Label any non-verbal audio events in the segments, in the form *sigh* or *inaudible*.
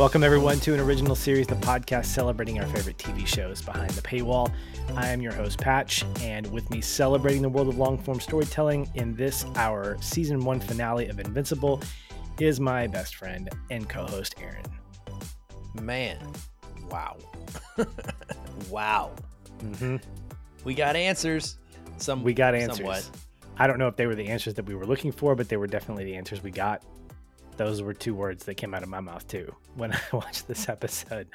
Welcome, everyone, to an original series, the podcast celebrating our favorite TV shows behind the paywall. I am your host, Patch, and with me celebrating the world of long form storytelling in this, our season one finale of Invincible, is my best friend and co host, Aaron. Man, wow. *laughs* wow. Mm-hmm. We got answers. Some We got answers. Somewhat. I don't know if they were the answers that we were looking for, but they were definitely the answers we got. Those were two words that came out of my mouth too *laughs* when I watched this episode.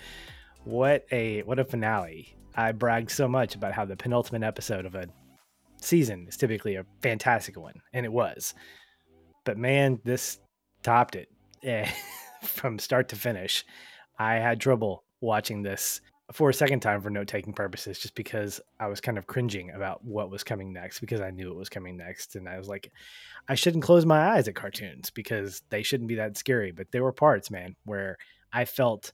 What a what a finale. I bragged so much about how the penultimate episode of a season is typically a fantastic one, and it was. But man, this topped it eh, *laughs* from start to finish. I had trouble watching this for a second time for note taking purposes just because I was kind of cringing about what was coming next because I knew it was coming next. And I was like, I shouldn't close my eyes at cartoons because they shouldn't be that scary. But there were parts, man, where I felt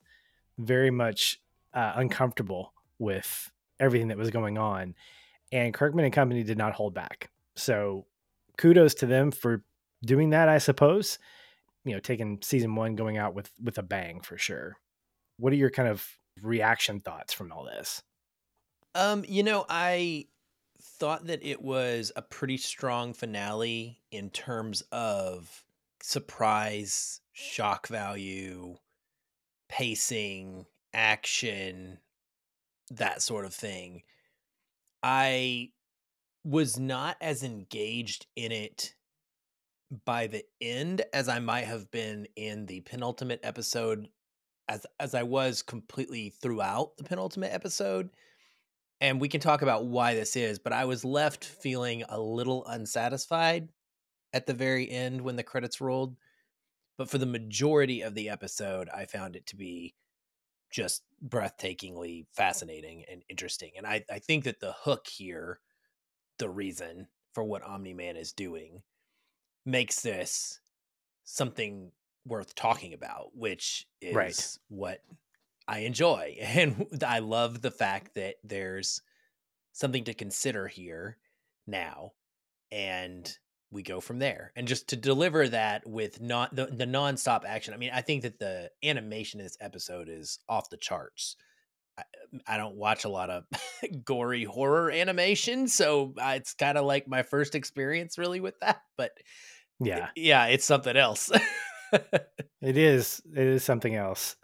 very much uh, uncomfortable with everything that was going on. And Kirkman and company did not hold back. So kudos to them for doing that, I suppose. You know, taking season one going out with with a bang for sure. What are your kind of reaction thoughts from all this? Um, you know, I thought that it was a pretty strong finale in terms of surprise, shock value, pacing, action, that sort of thing. I was not as engaged in it by the end as I might have been in the penultimate episode as as I was completely throughout the penultimate episode. And we can talk about why this is, but I was left feeling a little unsatisfied at the very end when the credits rolled. But for the majority of the episode, I found it to be just breathtakingly fascinating and interesting. And I, I think that the hook here, the reason for what Omni Man is doing, makes this something worth talking about, which is Right. what I enjoy. *laughs* And I love the fact that there's something to consider here now. And we go from there. And just to deliver that with not the, the nonstop action. I mean, I think that the animation in this episode is off the charts. I, I don't watch a lot of *laughs* gory horror animation, so uh, it's kind of like my first experience really with that. But Yeah, yeah, it's something else. *laughs* it is. It is something else.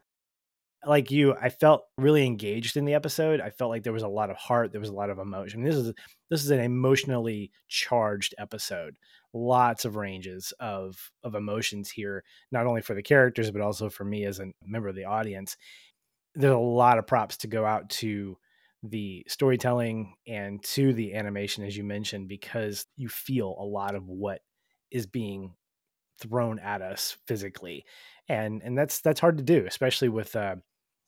Like you, I felt really engaged in the episode. I felt like there was a lot of heart. There was a lot of emotion. This is this is an emotionally charged episode. Lots of ranges of of emotions here, not only for the characters but also for me as a member of the audience. There's a lot of props to go out to the storytelling and to the animation, as you mentioned, because you feel a lot of what is being thrown at us physically. And and that's that's hard to do especially with uh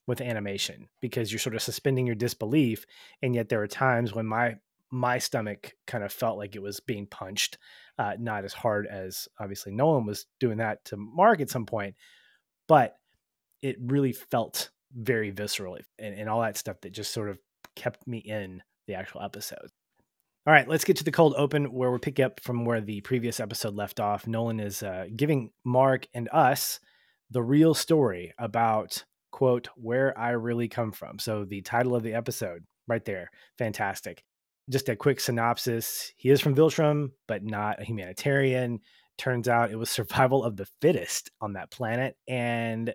with animation because you're sort of suspending your disbelief and yet there are times when my my stomach kind of felt like it was being punched uh not as hard as obviously nolan was doing that to mark at some point but it really felt very visceral and, and all that stuff that just sort of kept me in the actual episode all right, let's get to the cold open where we pick up from where the previous episode left off. Nolan is uh, giving Mark and us the real story about, quote, where I really come from. So, the title of the episode right there, fantastic. Just a quick synopsis he is from Viltrum, but not a humanitarian. Turns out it was survival of the fittest on that planet, and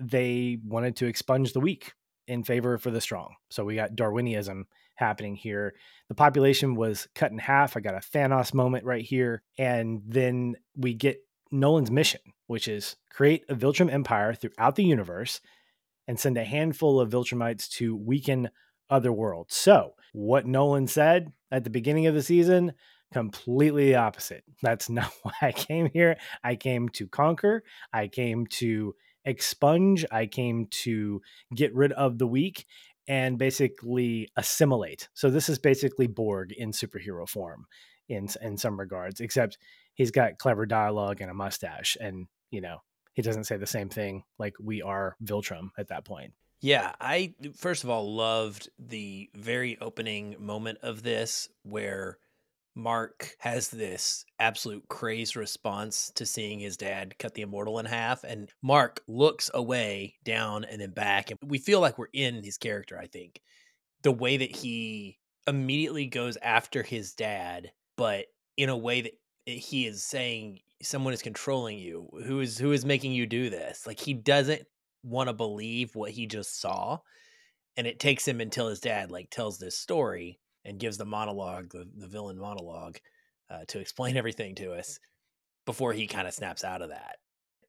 they wanted to expunge the weak in favor for the strong. So, we got Darwinism happening here. The population was cut in half. I got a Thanos moment right here. And then we get Nolan's mission, which is create a Viltrum empire throughout the universe and send a handful of Viltrumites to weaken other worlds. So, what Nolan said at the beginning of the season, completely the opposite. That's *laughs* not why I came here. I came to conquer, I came to expunge, I came to get rid of the weak and basically assimilate. So this is basically Borg in superhero form in in some regards, except he's got clever dialogue and a mustache, and you know he doesn't say the same thing like we are Viltrum at that point. Yeah, I first of all loved the very opening moment of this where Mark has this absolute crazed response to seeing his dad cut the immortal in half. And Mark looks away, down, and then back. And we feel like we're in his character, I think. The way that he immediately goes after his dad, but in a way that he is saying someone is controlling you who is who is making you do this like he doesn't want to believe what he just saw and it takes him until his dad like tells this story and gives the monologue, the, the villain monologue, uh, to explain *laughs* everything to us before he kind of snaps out of that.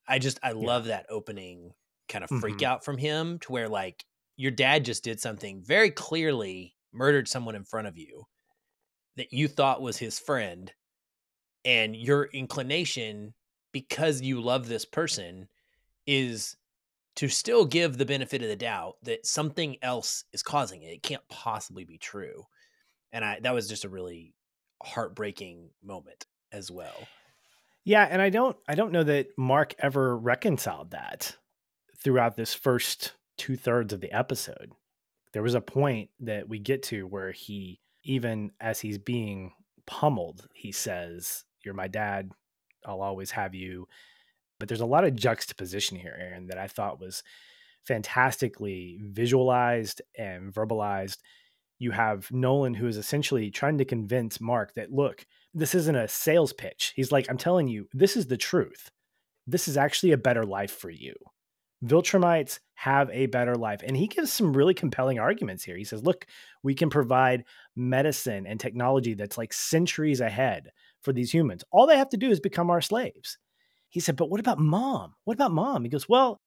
I just I yeah. love that opening kind of freak mm-hmm. out from him to where like your dad just did something very clearly murdered someone in front of you that you thought was his friend and your inclination because you love this person is to still give the benefit of the doubt that something else is causing it. It can't possibly be true and I that was just a really heartbreaking moment as well. Yeah, and I don't I don't know that Mark ever reconciled that throughout this first two thirds of the episode. There was a point that we get to where he even as he's being pummeled, he says, You're my dad, I'll always have you. But there's a lot of juxtaposition here, Aaron, that I thought was fantastically visualized and verbalized you have Nolan who is essentially trying to convince Mark that look, this isn't a sales pitch. He's like, I'm telling you, this is the truth. This is actually a better life for you. Viltrumites have a better life. And he gives some really compelling arguments here. He says, look, we can provide medicine and technology that's like centuries ahead for these humans. All they have to do is become our slaves. He said, but what about mom? What about mom? He goes, well,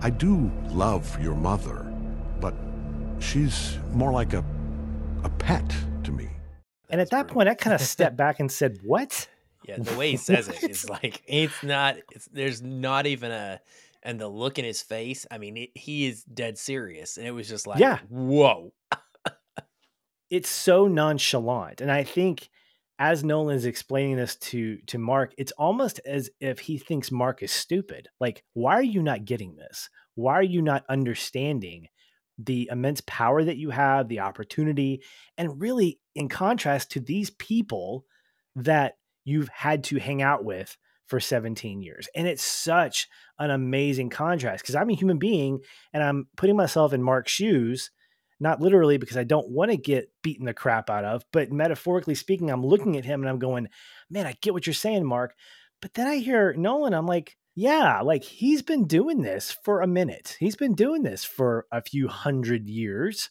I do love your mother, but she's more like a a pet to me. And at that point, I kind of stepped back and said, "What?" *laughs* Yeah, the way he says it is *laughs* like it's not. It's, there's not even a. And the look in his face, I mean, it, he is dead serious, and it was just like, yeah, whoa. it's so nonchalant, and I think as Nolan's explaining this to to Mark, it's almost as if he thinks Mark is stupid. Like, why are you not getting this? Why are you not understanding the immense power that you have, the opportunity, and really in contrast to these people that you've had to hang out with for 17 years. And it's such an amazing contrast because I'm a human being and I'm putting myself in Mark's shoes, not literally because I don't want to get beaten the crap out of, but metaphorically speaking, I'm looking at him and I'm going, man, I get what you're saying, Mark. But then I hear Nolan, I'm like, yeah, like he's been doing this for a minute. He's been doing this for a few hundred years.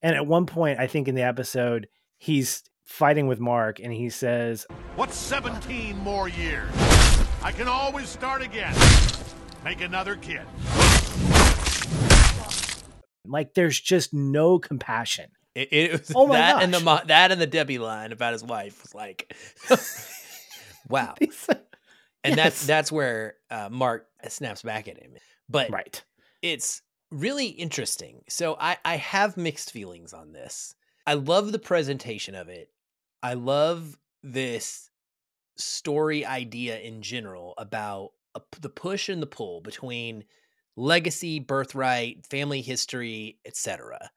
And at one point, I think in the episode, he's fighting with Mark and he says, What's 17 more years? I can always start again. Make another kid. Like there's just no compassion. It, it was oh my that gosh. and the that and the Debbie line about his wife was like, *laughs* wow *laughs* and yes. that's that's where uh, Mark snaps back at him. But right, it's really interesting. So I I have mixed feelings on this. I love the presentation of it. I love this story idea in general about a, the push and the pull between legacy, birthright, family history, etc.,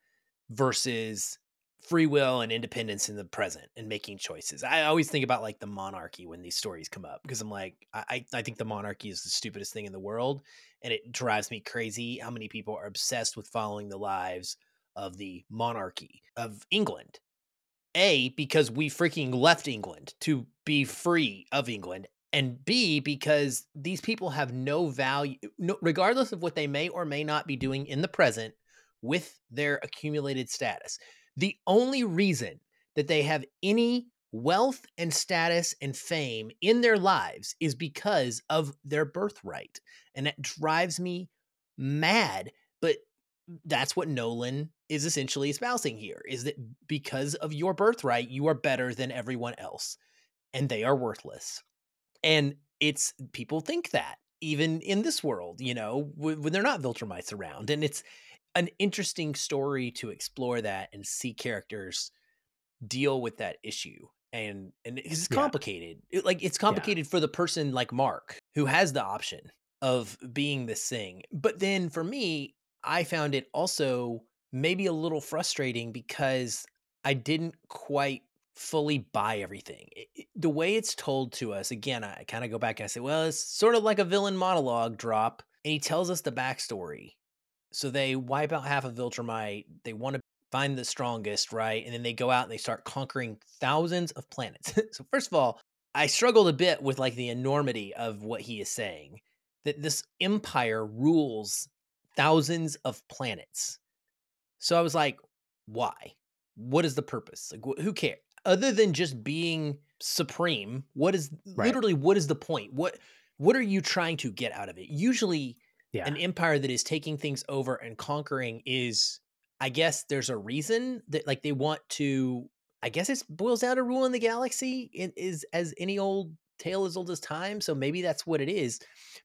versus free will and independence in the present and making choices. I always think about like the monarchy when these stories come up because I'm like, I, I think the monarchy is the stupidest thing in the world. And it drives me crazy how many people are obsessed with following the lives of the monarchy of England. A, because we freaking left England to be free of England. And B, because these people have no value, no, regardless of what they may or may not be doing in the present with their accumulated status the only reason that they have any wealth and status and fame in their lives is because of their birthright. And that drives me mad. But that's what Nolan is essentially espousing here is that because of your birthright, you are better than everyone else and they are worthless. And it's people think that even in this world, you know, when, they're not Viltrumites around. And it's an interesting story to explore that and see characters deal with that issue. and and it's Yeah. complicated. It- like it's complicated for the person like Mark who has the option of being this thing. But then for me, I found it also maybe a little frustrating because I didn't quite fully buy everything. It- it- the way it's told to us, again, I kind of go back and I say, well, it's sort of like a villain monologue drop, and he tells us the backstory. So they wipe out half of Viltrumite. They want to find the strongest, right? And then they go out and they start conquering thousands of planets. *laughs* so first of all, I struggled a bit with like the enormity of what he is saying. That this empire rules thousands of planets. So I was like, why? What is the purpose? Like, wh- who cares? Other than just being supreme, what is Right. literally what is the point? What what are you trying to get out of it? Usually, Yeah. an empire that is taking things over and conquering is, I guess, there's a reason that like they want to. I guess it boils down to ruling the galaxy. It is as any old tale as old as time. So maybe that's what it is.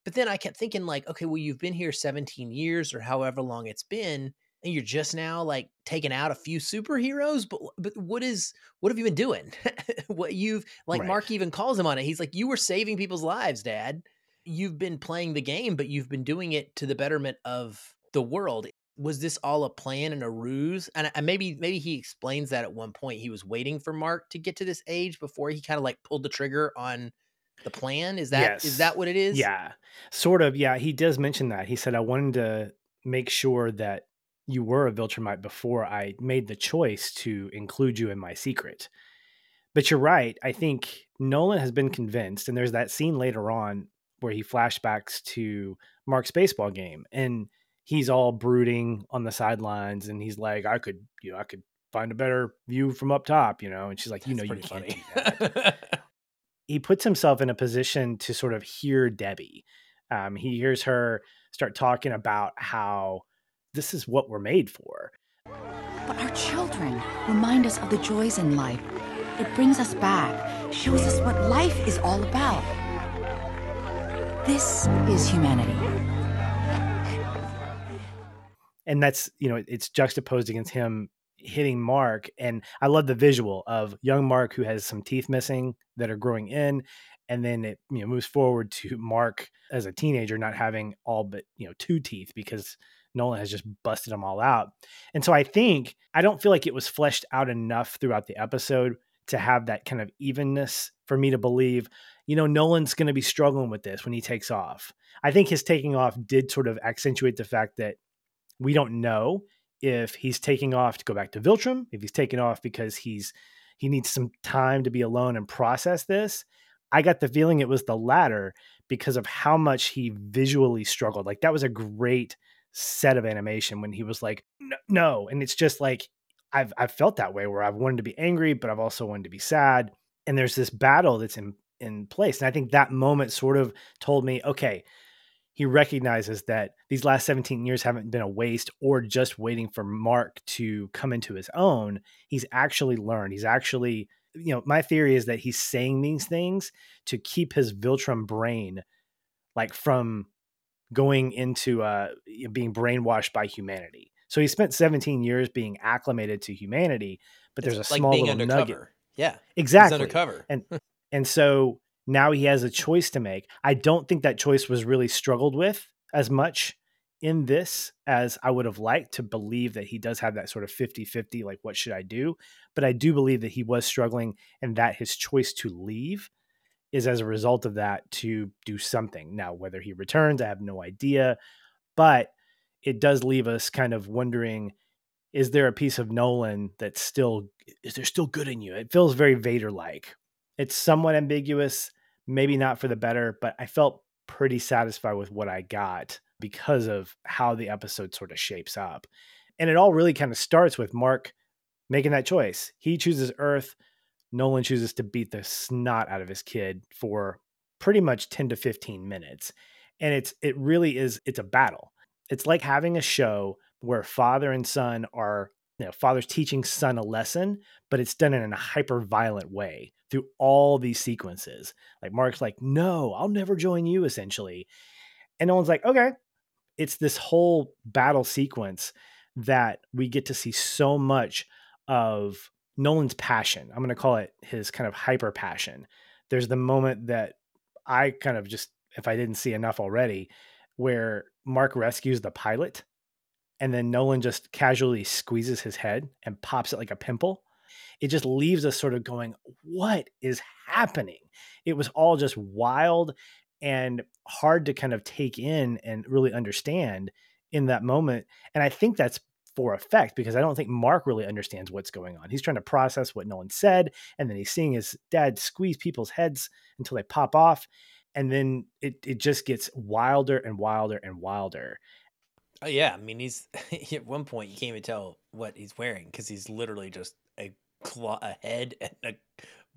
But then I kept thinking, like, okay, well, you've been here 17 years or however long it's been, and you're just now like taking out a few superheroes. But but what is what have you been doing? *laughs* what you've like Right. Mark even calls him on it. He's like, you were saving people's lives, Dad. You've been playing the game, but you've been doing it to the betterment of the world. Was this all a plan and a ruse? And, and maybe maybe he explains that at one point he was waiting for Mark to get to this age before he kind of like pulled the trigger on the plan. Is that is Yes. that what it is? Yeah, sort of. Yeah, he does mention that. He said, I wanted to make sure that you were a Viltrumite before I made the choice to include you in my secret. But you're right. I think Nolan has been convinced, and there's that scene later on where he flashbacks to Mark's baseball game, and he's all brooding on the sidelines, and he's like, I could, you know, I could find a better view from up top, you know, and she's like, you know, you pretty can't do that *laughs* he puts himself in a position to sort of hear Debbie. Um, he hears her start talking about how this is what we're made for. But our children remind us of the joys in life. It brings us back, shows us what life is all about. This is humanity. And that's, you know, it's juxtaposed against him hitting Mark. And I love the visual of young Mark who has some teeth missing that are growing in. And then it you know moves forward to Mark as a teenager not having all but you know two teeth because Nolan has just busted them all out. And so I think I don't feel like it was fleshed out enough throughout the episode to have that kind of evenness for me to believe, you know, Nolan's going to be struggling with this when he takes off. I think his taking off did sort of accentuate the fact that we don't know if he's taking off to go back to Viltrum, if he's taking off because he's he needs some time to be alone and process this. I got the feeling it was the latter because of how much he visually struggled. Like that was a great set of animation when he was like, "No,", no. and it's just like I've I've felt that way where I've wanted to be angry, but I've also wanted to be sad. And there's this battle that's in in place, and I think that moment sort of told me, okay, he recognizes that these last 17 years haven't been a waste or just waiting for Mark to come into his own. He's actually learned. He's actually, you know, my theory is that he's saying these things to keep his Viltrum brain like from going into uh being brainwashed by humanity. So he spent 17 years being acclimated to humanity, but there's a like small being little undercover. nugget. Yeah, Exactly. he's undercover. And *laughs* and so now he has a choice to make. I don't think that choice was really struggled with as much in this as I would have liked to believe that he does have that sort of 50-50 like what should I do? But I do believe that he was struggling and that his choice to leave is as a result of that to do something. Now whether he returns I have no idea, but it does leave us kind of wondering is there a piece of Nolan that's still is there still good in you? It feels very Vader like. It's somewhat ambiguous, maybe not for the better, but I felt pretty satisfied with what I got because of how the episode sort of shapes up. And it all really kind of starts with Mark making that choice. He chooses Earth. Nolan chooses to beat the snot out of his kid for pretty much 10 to 15 minutes. And it's it really is it's a battle. It's like having a show where father and son are you know father's teaching son a lesson but it's done in a hyper violent way through all these sequences like mark's like no i'll never join you essentially and Nolan's like okay it's this whole battle sequence that we get to see so much of Nolan's passion. I'm going to call it his kind of hyper passion. There's the moment that I kind of just, if I didn't see enough already, where Mark rescues the pilot and then Nolan just casually squeezes his head and pops it like a pimple. It just leaves us sort of going, what is happening? It was all just wild and hard to kind of take in and really understand in that moment. And I think that's for effect because I don't think Mark really understands what's going on. He's trying to process what Nolan said, and then he's seeing his dad squeeze people's heads until they pop off. And then it, it just gets wilder and wilder and wilder. Oh yeah, I mean he's *laughs* at one point you can't even tell what he's wearing because he's literally just a claw, a head *laughs* and a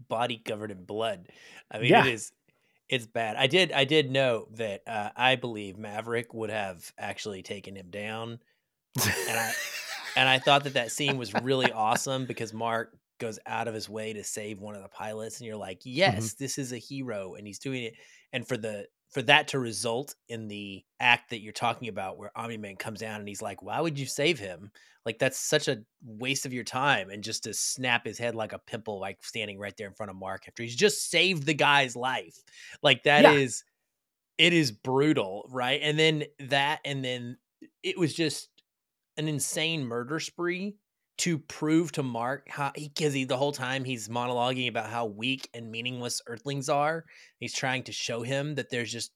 body covered in blood. I mean Yeah. it is it's bad. I did I did know that uh, I believe Maverick would have actually taken him down, and I *laughs* and I thought that that scene was really awesome because Mark goes out of his way to save one of the pilots, and you're like, yes, this is a hero, and he's doing it. And for the for that to result in the act that you're talking about, where Omni Man comes down and he's like, "Why would you save him? Like that's such a waste of your time." And just to snap his head like a pimple, like standing right there in front of Mark after he's just saved the guy's life, like that is, Yeah. it is brutal, right? And then that, and then it was just an insane murder spree to prove to Mark how because he, the whole time he's monologuing about how weak and meaningless Earthlings are. He's trying to show him that there's just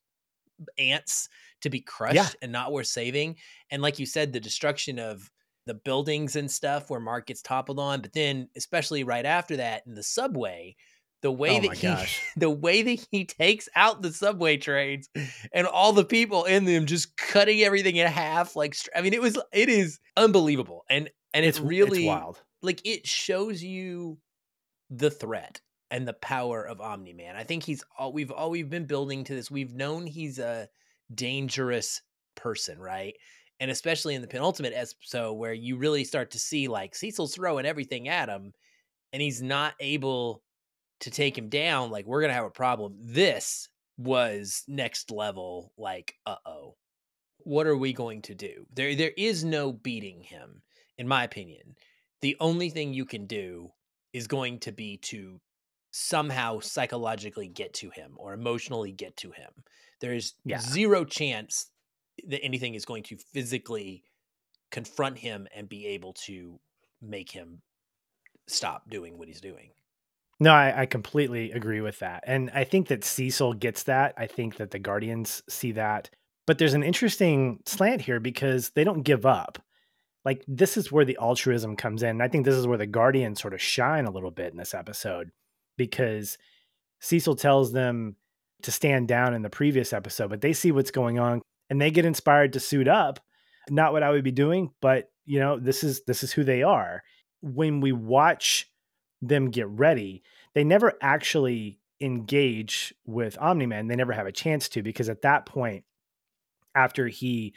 ants to be crushed and not worth saving. And like you said, the destruction of the buildings and stuff where Mark gets toppled on, but then especially right after that in the subway, the way Oh that he gosh. *laughs* the way that he takes out the subway trains and all the people in them just cutting everything in half like I mean it was it is unbelievable. And and it's, really wild. like it shows you the threat and the power of Omni Man. I think he's all we've all we've been building to this. We've known he's a dangerous person, right? And especially in the penultimate episode where you really start to see like Cecil's throwing everything at him and he's not able to take him down, like we're gonna have a problem. This was next level, like, uh-oh. What are we going to do? There there is no beating him, in my opinion. The only thing you can do is going to be to somehow psychologically get to him or emotionally get to him. There is Yeah. zero chance that anything is going to physically confront him and be able to make him stop doing what he's doing. No, I, I completely agree with that. And I think that Cecil gets that. I think that the Guardians see that. But there's an interesting slant here because they don't give up. Like, this is where the altruism comes in. I think this is where the Guardians sort of shine a little bit in this episode because Cecil tells them to stand down in the previous episode, but they see what's going on and they get inspired to suit up. Not what I would be doing, but you know, this is this is who they are. When we watch them get ready, they never actually engage with Omni Man. They never have a chance to because at that point, after he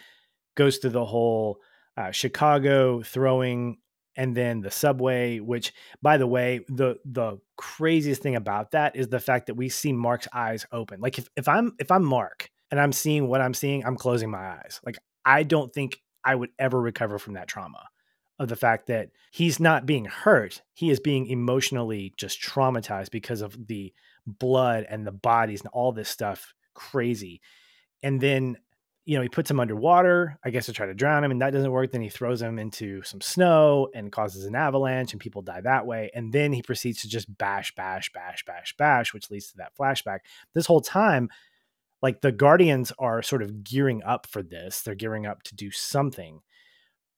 goes through the whole uh, Chicago throwing and then the subway, which by the way, the the craziest thing about that is the fact that we see Mark's eyes open. Like if, if I'm if I'm Mark and I'm seeing what I'm seeing, I'm closing my eyes. Like I don't think I would ever recover from that trauma of the fact that he's not being hurt. He is being emotionally just traumatized because of the blood and the bodies and all this stuff crazy. And then, you know, he puts him underwater, I guess to try to drown him, and that doesn't work. Then he throws him into some snow and causes an avalanche, and people die that way. And then he proceeds to just bash, bash, bash, bash, bash, which leads to that flashback. This whole time, like the Guardians are sort of gearing up for this. They're gearing up to do something.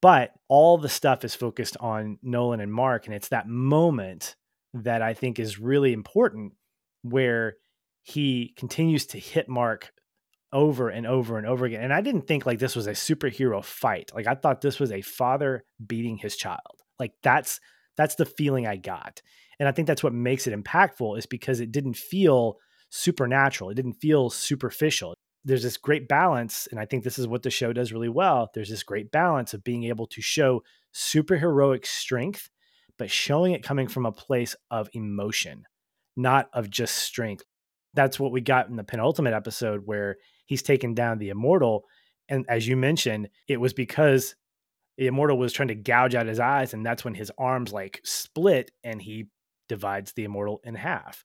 But all the stuff is focused on Nolan and Mark. And it's that moment that I think is really important where he continues to hit Mark over and over and over again. And I didn't think like this was a superhero fight. Like I thought this was a father beating his child. Like that's that's the feeling I got. And I think that's what makes it impactful is because it didn't feel supernatural. It didn't feel superficial. There's this great balance and I think this is what the show does really well. There's this great balance of being able to show superheroic strength but showing it coming from a place of emotion, not of just strength. That's what we got in the penultimate episode where he's taken down the immortal. And as you mentioned, it was because the immortal was trying to gouge out his eyes, and that's when his arms like split and he divides the immortal in half.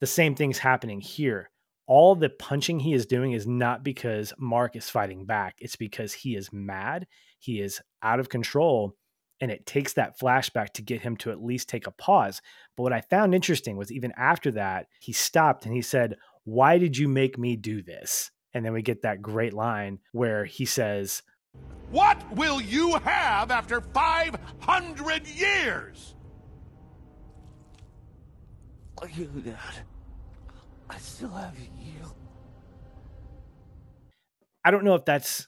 The same thing's happening here. All the punching he is doing is not because Mark is fighting back, it's because he is mad, he is out of control, and it takes that flashback to get him to at least take a pause. But what I found interesting was even after that, he stopped and he said, Why did you make me do this? And then we get that great line where he says, What will you have after 500 years? You, Dad. I still have you. I don't know if that's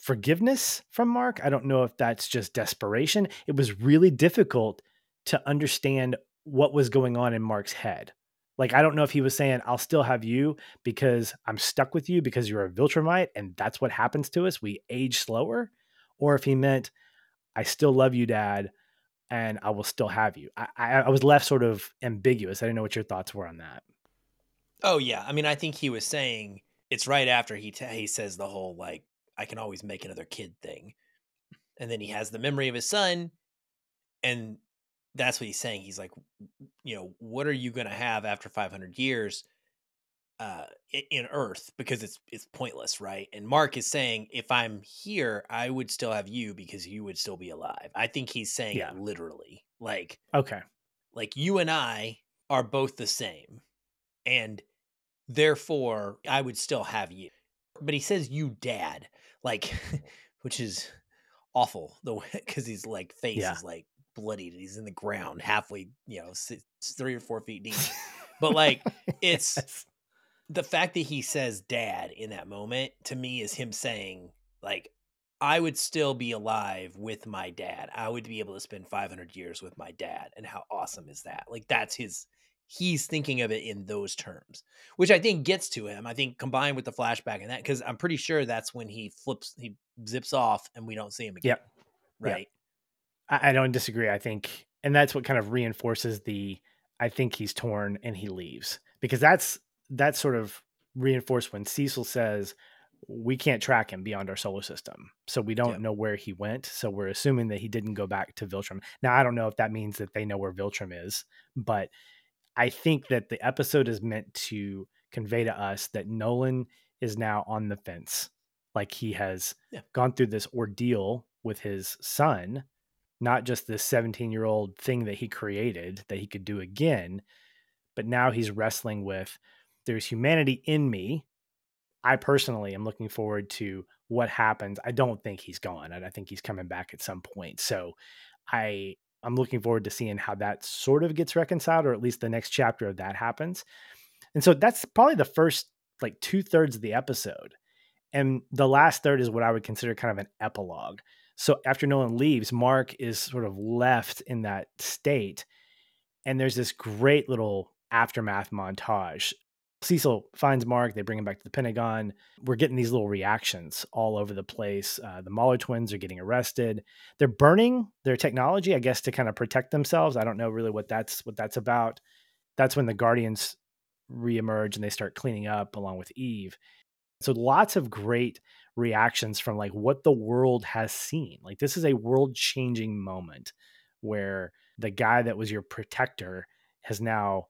forgiveness from Mark. I don't know if that's just desperation. It was really difficult to understand what was going on in Mark's head. Like, I don't know if he was saying, I'll still have you because I'm stuck with you because you're a Viltrumite and that's what happens to us. We age slower. Or if he meant, I still love you, dad, and I will still have you. I, I, I was left sort of ambiguous. I didn't know what your thoughts were on that. Oh, yeah. I mean, I think he was saying it's right after he, t- he says the whole, like, I can always make another kid thing. And then he has the memory of his son. And that's what he's saying. He's like, you know, what are you going to have after 500 years uh, in Earth? Because it's it's pointless, right? And Mark is saying, if I'm here, I would still have you because you would still be alive. I think he's saying Yeah. literally, like, Okay. like you and I are both the same, and therefore I would still have you. But he says you, dad, like, *laughs* which is awful the way *laughs* because he's like face Yeah. is like bloodied. He's in the ground halfway, you know, six, three or four feet deep. But like, *laughs* it's Yes. the fact that he says dad in that moment to me is him saying like I would still be alive with my dad. I would be able to spend 500 years with my dad. And how awesome is that? Like, that's his, he's thinking of it in those terms, which I think gets to him. I think combined with the flashback and that, because I'm pretty sure that's when he flips, he zips off and we don't see him again. Yep. Yep. Right. I, I don't disagree. I think, and that's what kind of reinforces the I think he's torn and he leaves because that's that's sort of reinforced when Cecil says we can't track him beyond our solar system, so we don't Yep. know where he went. So we're assuming that he didn't go back to Viltrum. Now I don't know if that means that they know where Viltrum is, but I think that the episode is meant to convey to us that Nolan is now on the fence, like he has Yeah. gone through this ordeal with his son not just this 17 year old thing that he created that he could do again, but now he's wrestling with there's humanity in me. I personally am looking forward to what happens. I don't think he's gone. I think he's coming back at some point. So I I'm looking forward to seeing how that sort of gets reconciled, or at least the next chapter of that happens. And so that's probably the first like two thirds of the episode. And the last third is what I would consider kind of an epilogue. So after Nolan leaves, Mark is sort of left in that state. And there's this great little aftermath montage. Cecil finds Mark. They bring him back to the Pentagon. We're getting these little reactions all over the place. Uh, the Mauler twins are getting arrested. They're burning their technology, I guess, to kind of protect themselves. I don't know really what that's what that's about. That's when the Guardians reemerge and they start cleaning up along with Eve. So lots of great reactions from like what the world has seen. Like this is a world changing moment where the guy that was your protector has now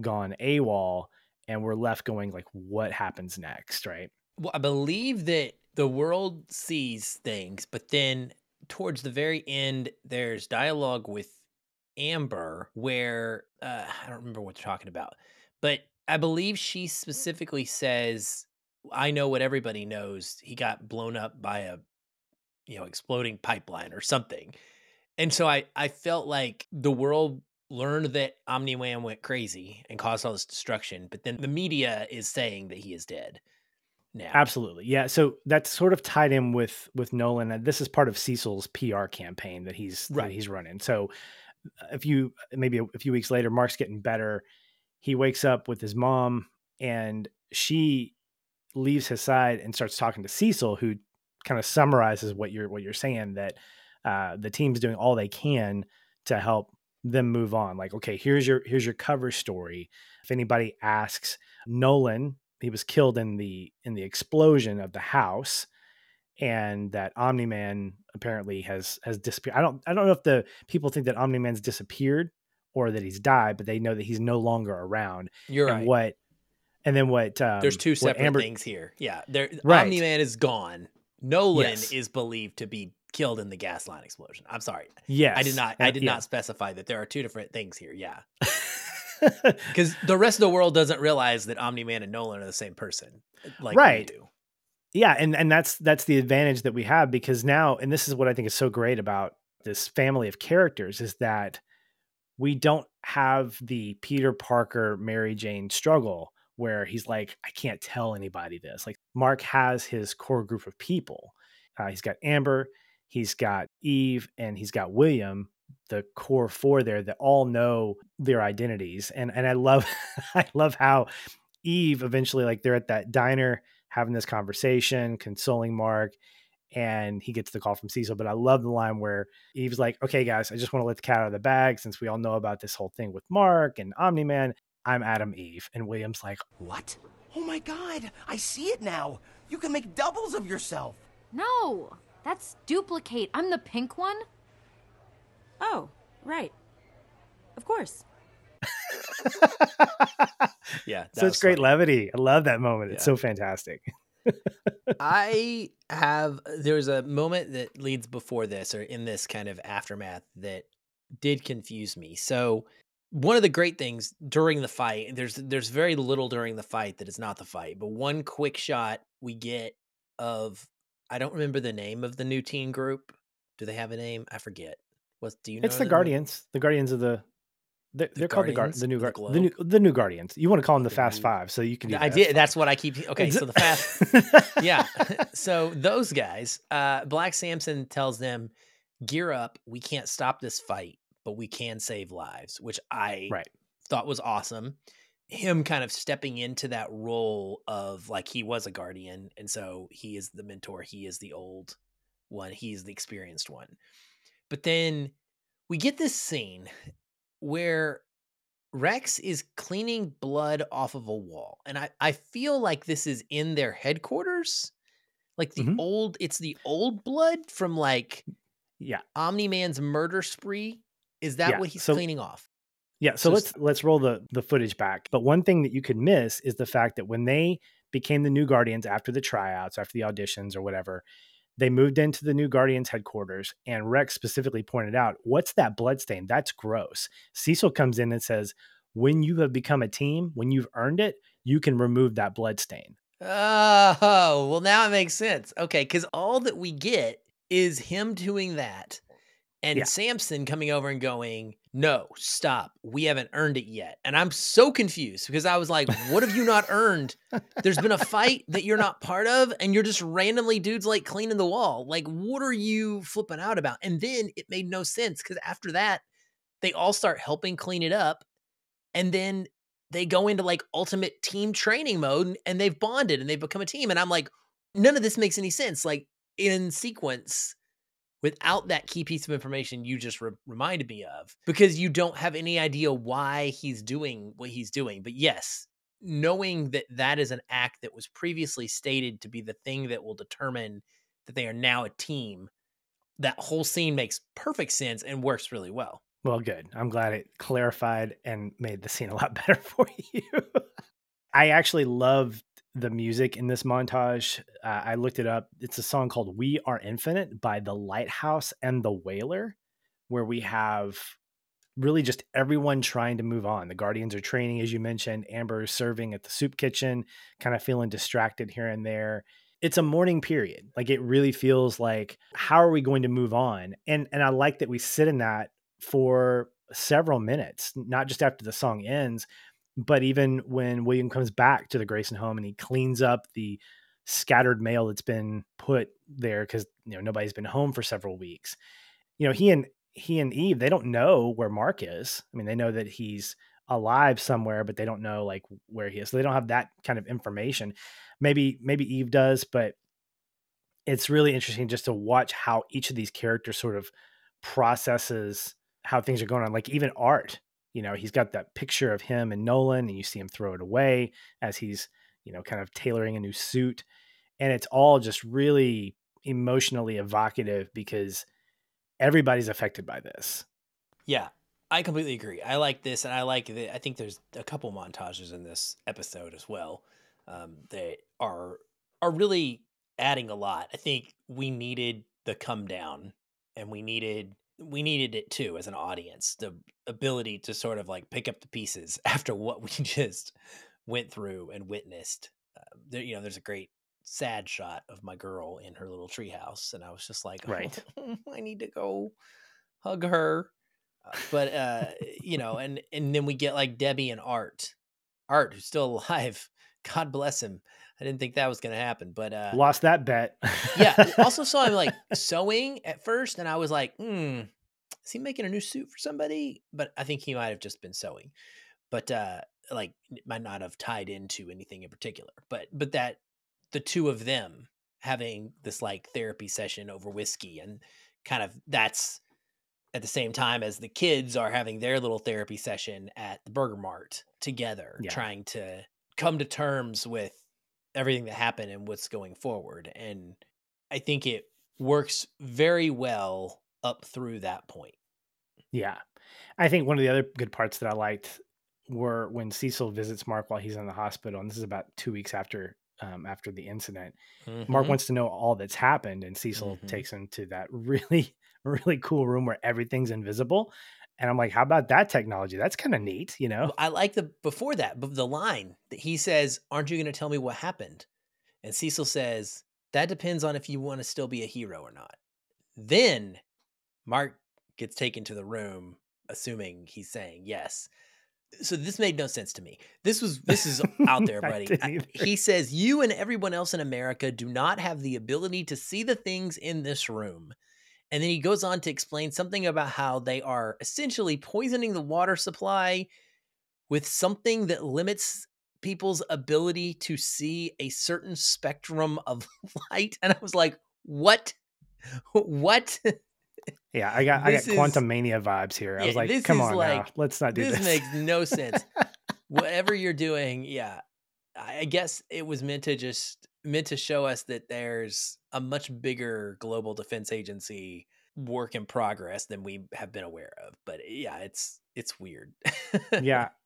gone AWOL and we're left going like what happens next, right? Well, I believe that the world sees things, but then towards the very end, there's dialogue with Amber where uh, I don't remember what they're talking about, but I believe she specifically says, "I know what everybody knows. He got blown up by a, you know, exploding pipeline or something." And so I I felt like the world learned that Omni-Man went crazy and caused all this destruction, but then the media is saying that he is dead now. Absolutely. Yeah, so that's sort of tied in with with Nolan and this is part of Cecil's PR campaign that he's that Right. he's running. So a few maybe a, a few weeks later Mark's getting better. He wakes up with his mom and she leaves his side and starts talking to Cecil who kind of summarizes what you're what you're saying that uh, the team's doing all they can to help them move on. Like, okay, here's your here's your cover story. If anybody asks, Nolan, he was killed in the in the explosion of the house, and that Omni Man apparently has has disappeared. I don't I don't know if the people think that Omni Man's disappeared or that he's died, but they know that he's no longer around. You're and right. what and then what um, There's two separate Amber- things here. Yeah, there Right. Omni Man is gone. Nolan Yes. is believed to be killed in the gas line explosion. I'm sorry. Yes. I did not I Uh, did yeah. not specify that there are two different things here. Yeah. *laughs* Because the rest of the world doesn't realize that Omni Man and Nolan are the same person. Like Right. we do. yeah and and that's that's the advantage that we have because now and this is what i think is so great about this family of characters is that we don't have the peter parker mary jane struggle where he's like i can't tell anybody this like mark has his core group of people uh, he's got amber he's got eve and he's got william the core four there that all know their identities and and i love *laughs* i love how eve eventually like they're at that diner having this conversation, consoling Mark, and he gets the call from Cecil. But I love the line where Eve's like, okay, guys, I just want to let the cat out of the bag since we all know about this whole thing with Mark and Omni Man. I'm Atom Eve. And William's like, What? Oh my god, I see it now. You can make doubles of yourself. No, that's duplicate. I'm the pink one. Oh, right. Of course. *laughs* Yeah. that such great funny. levity. I love that moment. It's so fantastic. *laughs* I have there's a moment that leads before this or in this kind of aftermath that did confuse me. So one of the great things during the fight, there's there's very little during the fight that is not the fight, but one quick shot we get of I don't remember the name of the new teen group. Do they have a name? I forget. What do you know? it's the? Guardians, the Guardians of the. They're, they're called the, Guard, Guardians the new of the the, new, the new Guardians. You want to call them the The Fast new- Five, so you can. Do I did. That's what I keep. Okay, so the fast. *laughs* yeah. *laughs* So those guys, uh, Black Samson tells them, gear up. We can't stop this fight, but we can save lives, which I right. thought was awesome. Him kind of stepping into that role of like he was a guardian, and so he is the mentor, he is the old one, he's the experienced one. But then we get this scene where Rex is cleaning blood off of a wall. And I, I feel like this is in their headquarters. Like the Mhm. old, it's the old blood from like Yeah. Omni Man's murder spree. Is that Yeah, what he's so- cleaning off? Yeah, so So let's let's roll the the footage back. But one thing that you could miss is the fact that when they became the new Guardians after the tryouts, after the auditions or whatever, they moved into the new Guardians headquarters and Rex specifically pointed out, "What's that blood stain? That's gross." Cecil comes in and says, "When you have become a team, when you've earned it, you can remove that blood stain." Oh, well, now it makes sense. Okay, because all that we get is him doing that and Yeah. Samson coming over and going, No, stop. We haven't earned it yet. And I'm so confused because I was like, What have you not earned? There's been a *laughs* fight that you're not part of, and you're just randomly dudes like cleaning the wall. Like, what are you flipping out about? And then it made no sense because after that, they all start helping clean it up. And then they go into like ultimate team training mode and- and they've bonded and they've become a team. And I'm like, none of this makes any sense. Like in sequence, without that key piece of information you just re- reminded me of, because you don't have any idea why he's doing what he's doing. But yes, knowing that that is an act that was previously stated to be the thing that will determine that they are now a team, that whole scene makes perfect sense and works really well. Well, good. I'm glad it clarified and made the scene a lot *laughs* better for you. I actually loved the music in this montage. Uh, I looked it up. It's a song called We Are Infinite by The Lighthouse and The Whaler, where we have really just everyone trying to move on. The Guardians are training, as you mentioned. Amber is serving at the soup kitchen, kind of feeling distracted here and there. It's a mourning period. Like it really feels like, how are we going to move on? And and I like that we sit in that for several minutes, not just after the song ends, but even when William comes back to the Grayson home and he cleans up the scattered mail that's been put there because you know nobody's been home for several weeks. You know, he and he and Eve, they don't know where Mark is. I mean, they know that he's alive somewhere, but they don't know like where he is. So they don't have that kind of information. Maybe maybe Eve does, but it's really interesting just to watch how each of these characters sort of processes how things are going on. Like even Art, you know, he's got that picture of him and Nolan, and you see him throw it away as he's, you know, kind of tailoring a new suit. And it's all just really emotionally evocative because everybody's affected by this. Yeah, I completely agree. I like this, and I like that. I think there's a couple montages in this episode as well um, that are are really adding a lot. I think we needed the come down, and we needed we needed it too as an audience. The ability to sort of like pick up the pieces *laughs* after what we *laughs* just went through and witnessed. Uh, there, you know, there's a great sad shot of my girl in her little treehouse, and I was just like, Right. oh, *laughs* I need to go hug her. Uh, but uh, you know, and and then we get like Debbie and Art, Art who's still alive. God bless him. I didn't think that was going to happen, but uh, Lost that bet. yeah. *laughs* Also saw him like sewing at first, and I was like, hmm, is he making a new suit for somebody? But I think he might have just been sewing. But uh like might not have tied into anything in particular. But but that the two of them having this like therapy session over whiskey and kind of that's at the same time as the kids are having their little therapy session at the Burger Mart together, Yeah. trying to come to terms with everything that happened and what's going forward. And I think it works very well up through that point. Yeah. I think one of the other good parts that I liked were when Cecil visits Mark while he's in the hospital, and this is about two weeks after um, after the incident. Mark Mhm. wants to know all that's happened, and Cecil Mhm. takes him to that *laughs* really, really cool room where everything's invisible. And I'm like, how about that technology? That's kind of neat, you know? I like the before that, but the line that he says, "Aren't you going to tell me what happened?" And Cecil says, "That depends on if you want to still be a hero or not." Then Mark gets taken to the room, assuming he's saying yes. So this made no sense to me. This was this is *laughs* out there, buddy. I- he says, "You and everyone else in America do not have the ability to see the things in this room." And then he goes on to explain something about how they are essentially poisoning the water supply with something that limits people's ability to see a certain spectrum of *laughs* light. And I was like, what? What? Yeah, I got I This got is- Quantumania vibes here. I Yeah, was like, come on now, let's not do this this. makes no sense. *laughs* Whatever you're doing, yeah. I I guess it was meant to just meant to show us that there's a much bigger global defense agency work in progress than we have been aware of. But yeah, it's it's weird. yeah. *laughs*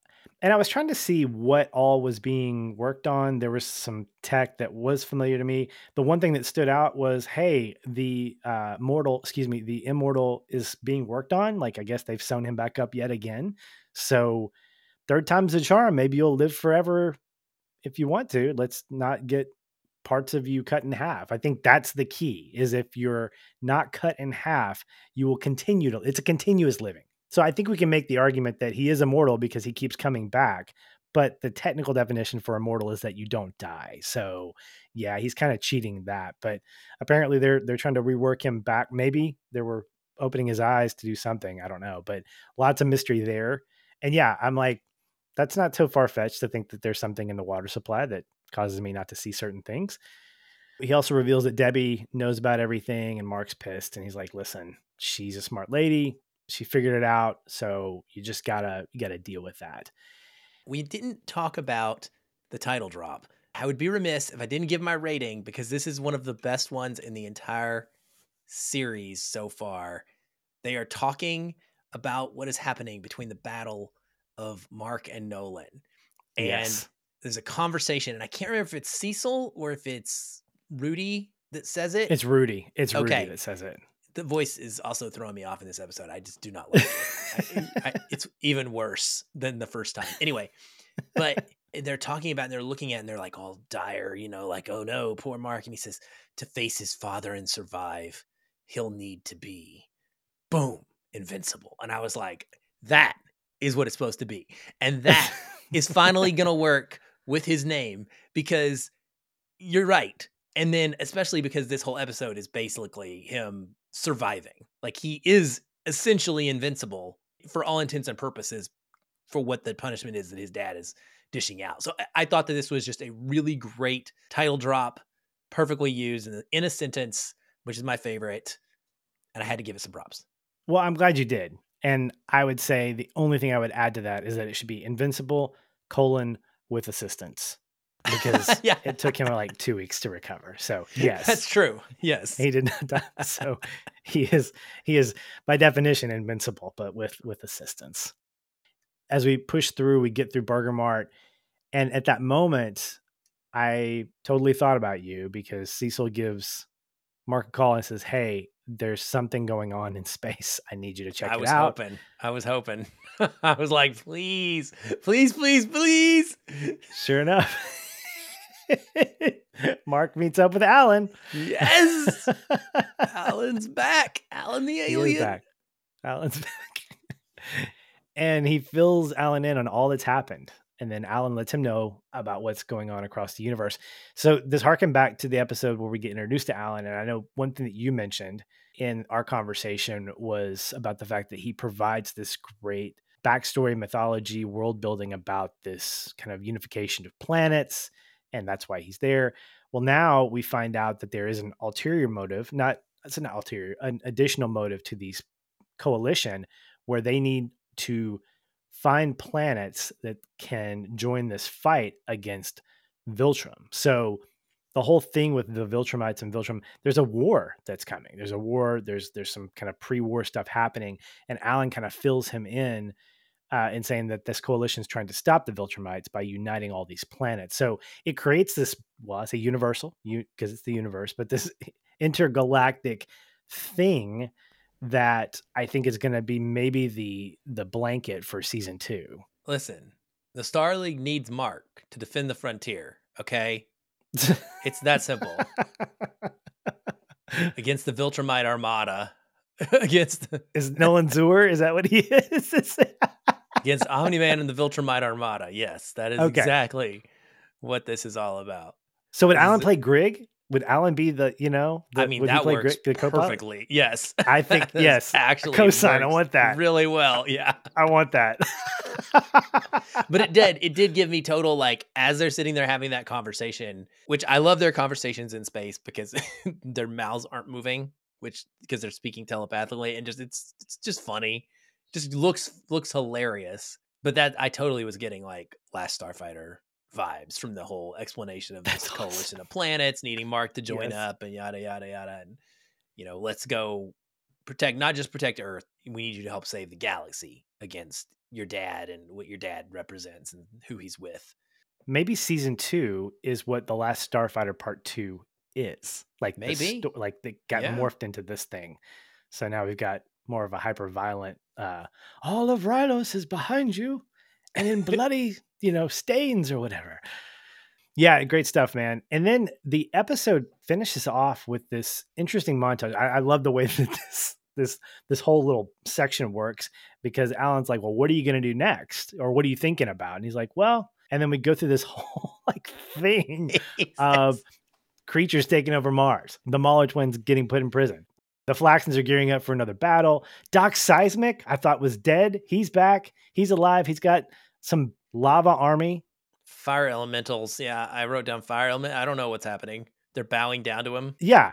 And I was trying to see what all was being worked on. There was some tech that was familiar to me. The one thing that stood out was, hey, the uh, mortal, excuse me, the immortal is being worked on. Like I guess they've sewn him back up yet again. So third time's a charm. Maybe you'll live forever if you want to. Let's not get parts of you cut in half. I think that's the key. Is if you're not cut in half, you will continue to. It's a continuous living. So I think we can make the argument that he is immortal because he keeps coming back. But the technical definition for immortal is that you don't die. So yeah, he's kind of cheating that. But apparently they're they're trying to rework him back. Maybe they were opening his eyes to do something. I don't know. But lots of mystery there. And yeah, I'm like, that's not so far fetched to think that there's something in the water supply that causes me not to see certain things. He also reveals that Debbie knows about everything and Mark's pissed and he's like, "Listen, she's a smart lady. She figured it out, so you just got to you got to deal with that." we didn't talk about the title drop. I would be remiss if I didn't give my rating because this is one of the best ones in the entire series so far. They are talking about what is happening between the battle of Mark and Nolan. And Yes. There's a conversation, and I can't remember if it's Cecil or if it's Rudy that says it. It's Rudy. It's Rudy that says it. the voice is also throwing me off in this episode. I just do not like it. I, I, *laughs* it's even worse than the first time. Anyway, but they're talking about, and they're looking at, it and they're like all dire, you know, like, oh no, poor Mark. And he says, to face his father and survive, he'll need to be, boom, invincible. And I was like, that is what it's supposed to be. And that is finally going to work with his name because you're right. And then, especially because this whole episode is basically him surviving. Like he is essentially invincible for all intents and purposes for what the punishment is that his dad is dishing out. So I- thought that this was just a really great title drop, perfectly used in a sentence, which is my favorite. And I had to give it some props. Well, I'm glad you did. And I would say the only thing I would add to that is that it should be invincible colon with assistance. *laughs* because Yeah. it took him like two weeks to recover. So yes, That's true. Yes. he did not *laughs* die. So he is he is by definition invincible, but with with assistance. As we push through, we get through Burger Mart, and at that moment, I totally thought about you because Cecil gives Mark a call and says, "Hey, there's something going on in space. I need you to check I it was out." hoping. I was hoping. *laughs* I was like, please, please, please, please. Sure enough, *laughs* Mark meets up with Alan. Yes. *laughs* Alan's back. Alan the alien. back. Alan's back. and he fills Alan in on all that's happened. And then Alan lets him know about what's going on across the universe. So this harken back to the episode where we get introduced to Alan. And I know one thing that you mentioned in our conversation was about the fact that he provides this great backstory, mythology, world building about this kind of unification of planets. And that's why he's there. Well, now we find out that there is an ulterior motive, not it's an ulterior, an additional motive to these coalition where they need to find planets that can join this fight against Viltrum. So the whole thing with the Viltrumites and Viltrum, there's a war that's coming. There's a war. There's there's some kind of pre-war stuff happening, and Alan kind of fills him in uh, in saying that this coalition is trying to stop the Viltrumites by uniting all these planets. So it creates this, well, I say universal, you because it's the universe, but this *laughs* intergalactic thing that I think is going to be maybe the the blanket for season two. Listen, the Star League needs Mark to defend the frontier. Okay, it's that simple. *laughs* Against the Viltrumite Armada, *laughs* against is Nolan Zur? Is that what he *laughs* is? against Omni Man and the Viltrumite Armada. Yes, that is Okay. exactly what this is all about. so would This Alan the- play Grig? Would Alan be the you know? I mean, that play works the co-pilot? perfectly. Yes, I think *laughs* yes. actually co-sign. I want that. really well. Yeah. I want that. *laughs* but it did it did give me total like as they're sitting there having that conversation which i love their conversations in space because *laughs* their mouths aren't moving which because they're speaking telepathically and just it's it's just funny just looks looks hilarious but that i totally was getting like last starfighter vibes from the whole explanation of this That's *laughs* coalition awesome. of planets needing mark to join Yes. up and yada yada yada and you know let's go protect not just protect earth we need you to help save the galaxy against your dad and what your dad represents and who he's with Maybe season two is what the last Starfighter Part Two is. Like Maybe. sto- like they got Yeah. morphed into this thing. So now we've got more of a hyper violent. Uh, All of Rylos is behind you, and in *laughs* bloody you know stains or whatever. Yeah, great stuff, man. And then the episode finishes off with this interesting montage. I, I love the way *laughs* that this this this whole little section works because Alan's like, "Well, what are you going to do next, or what are you thinking about?" And he's like, "Well," and then we go through this *laughs* whole like thing of creatures taking over Mars. The Mauler twins getting put in prison. The Flaxans are gearing up for another battle. Doc Seismic, I thought was dead. He's back. He's alive. He's got some lava army. fire elementals yeah i wrote down fire element i don't know what's happening they're bowing down to him Yeah.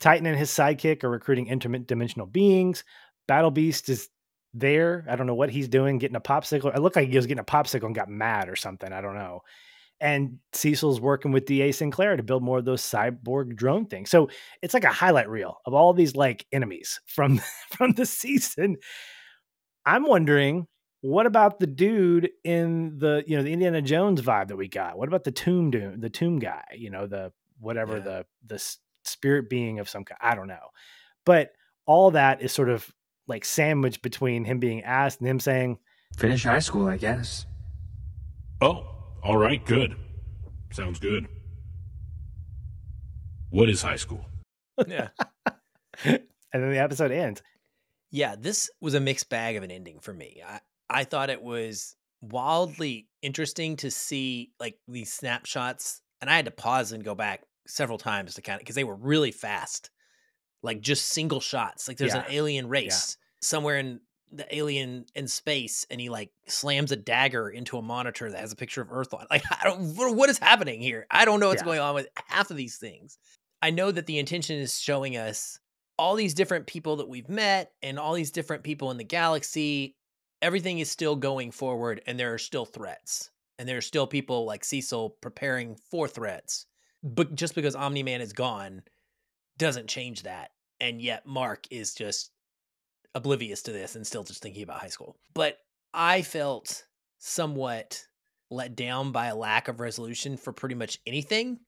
Titan and his sidekick are recruiting interdimensional beings. Battle Beast is there. I don't know what he's doing, getting a popsicle. It looked like he was getting a popsicle and got mad or something. I don't know. And Cecil's working with DA Sinclair to build more of those cyborg drone things. So it's like a highlight reel of all these like enemies from *laughs* from the season. I'm wondering, what about the dude in the you know the Indiana Jones vibe that we got? What about the tomb doom, the tomb guy? You know the whatever Yeah. the the spirit being of some kind. I don't know, but all that is sort of like sandwiched between him being asked and him saying, Finish high school, I guess. Oh, all right, good. Sounds good. What is high school? yeah *laughs* and then the episode ends. yeah this was a mixed bag of an ending for me i i thought it was wildly interesting to see like these snapshots and i had to pause and go back several times to kind of because they were really fast like just single shots like there's an alien race somewhere in the alien in space and he like slams a dagger into a monitor that has a picture of earth on *laughs* like i don't what what is happening here? I don't know what's Yeah. going on with half of these things. I know that the intention is showing us all these different people that we've met and all these different people in the galaxy everything is still going forward and there are still threats and there are still people like Cecil preparing for threats. But just because Omni Man is gone doesn't change that. And yet Mark is just oblivious to this and still just thinking about high school. But I felt somewhat let down by a lack of resolution for pretty much anything.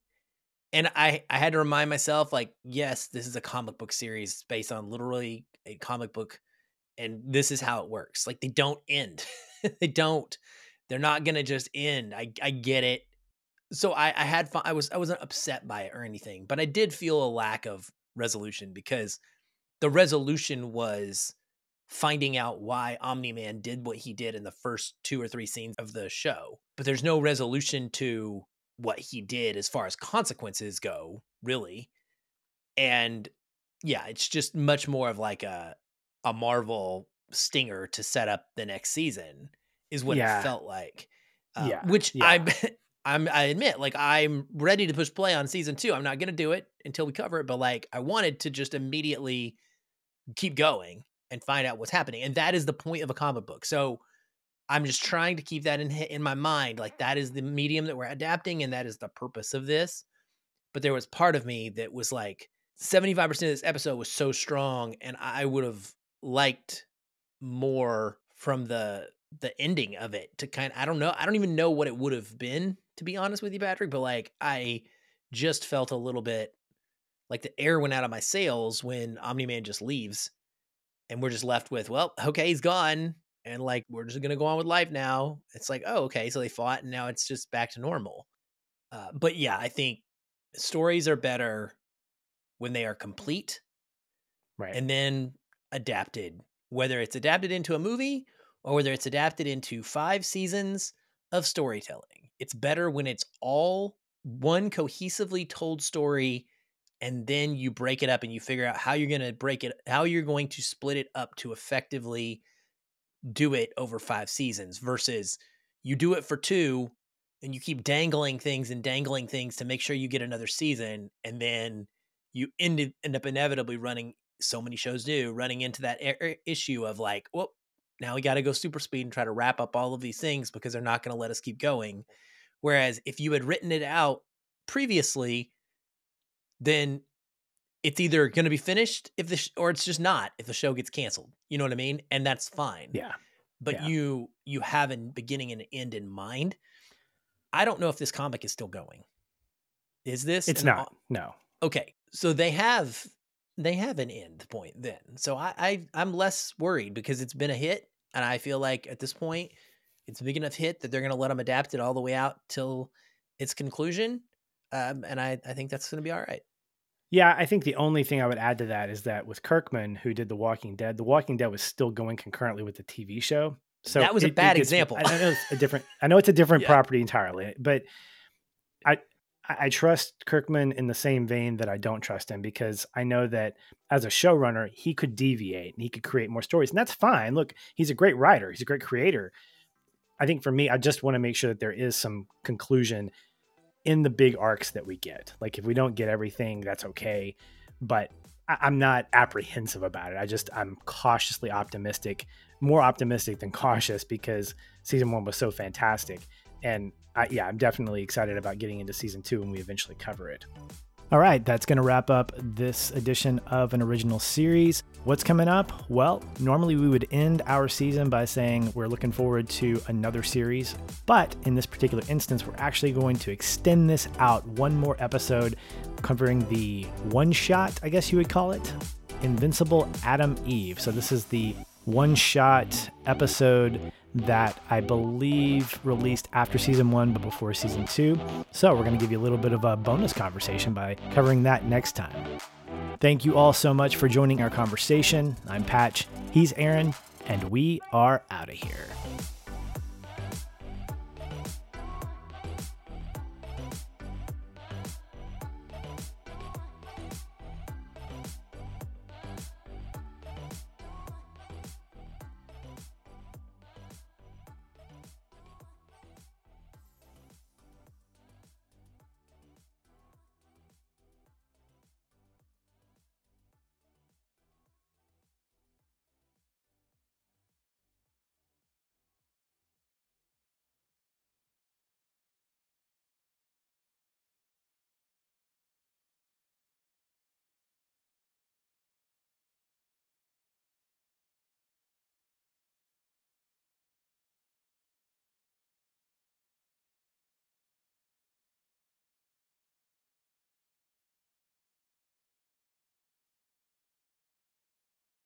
And I, I had to remind myself, like, yes, this is a comic book series based on literally a comic book, and this is how it works. Like, they don't end. *laughs* they don't. They're not gonna just end. I, I get it. So I, I had fun. I was I wasn't upset by it or anything, but I did feel a lack of resolution because the resolution was finding out why Omni Man did what he did in the first two or three scenes of the show. But there's no resolution to what he did as far as consequences go, really. And yeah, it's just much more of like a a Marvel stinger to set up the next season is what Yeah. it felt like. Uh, Yeah, which yeah. I'm *laughs* I'm I admit like I'm ready to push play on season 2. I'm not going to do it until we cover it, but like I wanted to just immediately keep going and find out what's happening. And that is the point of a comic book. So I'm just trying to keep that in in my mind. Like that is the medium that we're adapting, and that is the purpose of this. But there was part of me that was like, 75% of this episode was so strong, and I would have liked more from the the ending of it to kind I don't know. I don't even know what it would have been, to be honest with you, Patrick. But like I just felt a little bit like the air went out of my sails when Omni Man just leaves and we're just left with, well, okay, he's gone. And like, we're just going to go on with life now. It's like, oh, okay. So they fought and now it's just back to normal. Uh, but yeah, I think stories are better when they are complete Right. and then adapted, whether it's adapted into a movie or whether it's adapted into five seasons of storytelling. It's better when it's all one cohesively told story and then you break it up and you figure out how you're going to break it how you're going to split it up to effectively do it over 5 seasons versus you do it for 2 and you keep dangling things and dangling things to make sure you get another season and then you end, end up inevitably running so many shows do running into that i- er, issue of like well now we got to go super speed and try to wrap up all of these things because they're not going to let us keep going whereas if you had written it out previously then it's either going to be finished if the sh- or it's just not if the show gets canceled you know what i mean and that's fine yeah. but yeah. you you have a beginning and an end in mind i don't know if this comic is still going is this It's not. au- No. okay so they have they have an end point then so I, I i'm less worried because it's been a hit and i feel like at this point it's a big enough hit that they're going to let them adapt it all the way out till its conclusion um, and I, I think that's going to be all right Yeah, I think the only thing I would add to that is that with Kirkman, who did The Walking Dead, The Walking Dead was still going concurrently with the TV show. So That was a it- it bad gets- example. I know it's a different. I know it's a different *laughs* Yeah. property entirely, but I I trust Kirkman in the same vein that I don't trust him because I know that as a showrunner, he could deviate and he could create more stories, and that's fine. Look, he's a great writer. He's a great creator. I think for me, I just want to make sure that there is some conclusion in the big arcs that we get. Like if we don't get everything, that's okay. But I- I'm not apprehensive about it. I just I'm cautiously optimistic, more optimistic than *laughs* cautious because season one was so fantastic. And I, yeah, I'm definitely excited about getting into season two when we eventually cover it. All right, that's going to wrap up this edition of an original series. What's coming up? Well, normally we would end our season by saying we're looking forward to another series, but in this particular instance, we're actually going to extend this out one more episode covering the one shot, I guess you would call it, Invincible Atom Eve. So this is the one shot episode that I believe released after season one, but before season two. So we're going to give you a little bit of a bonus conversation by covering that next time. Thank you all so much for joining our conversation. I'm Patch, he's Aaron, and we are out of here.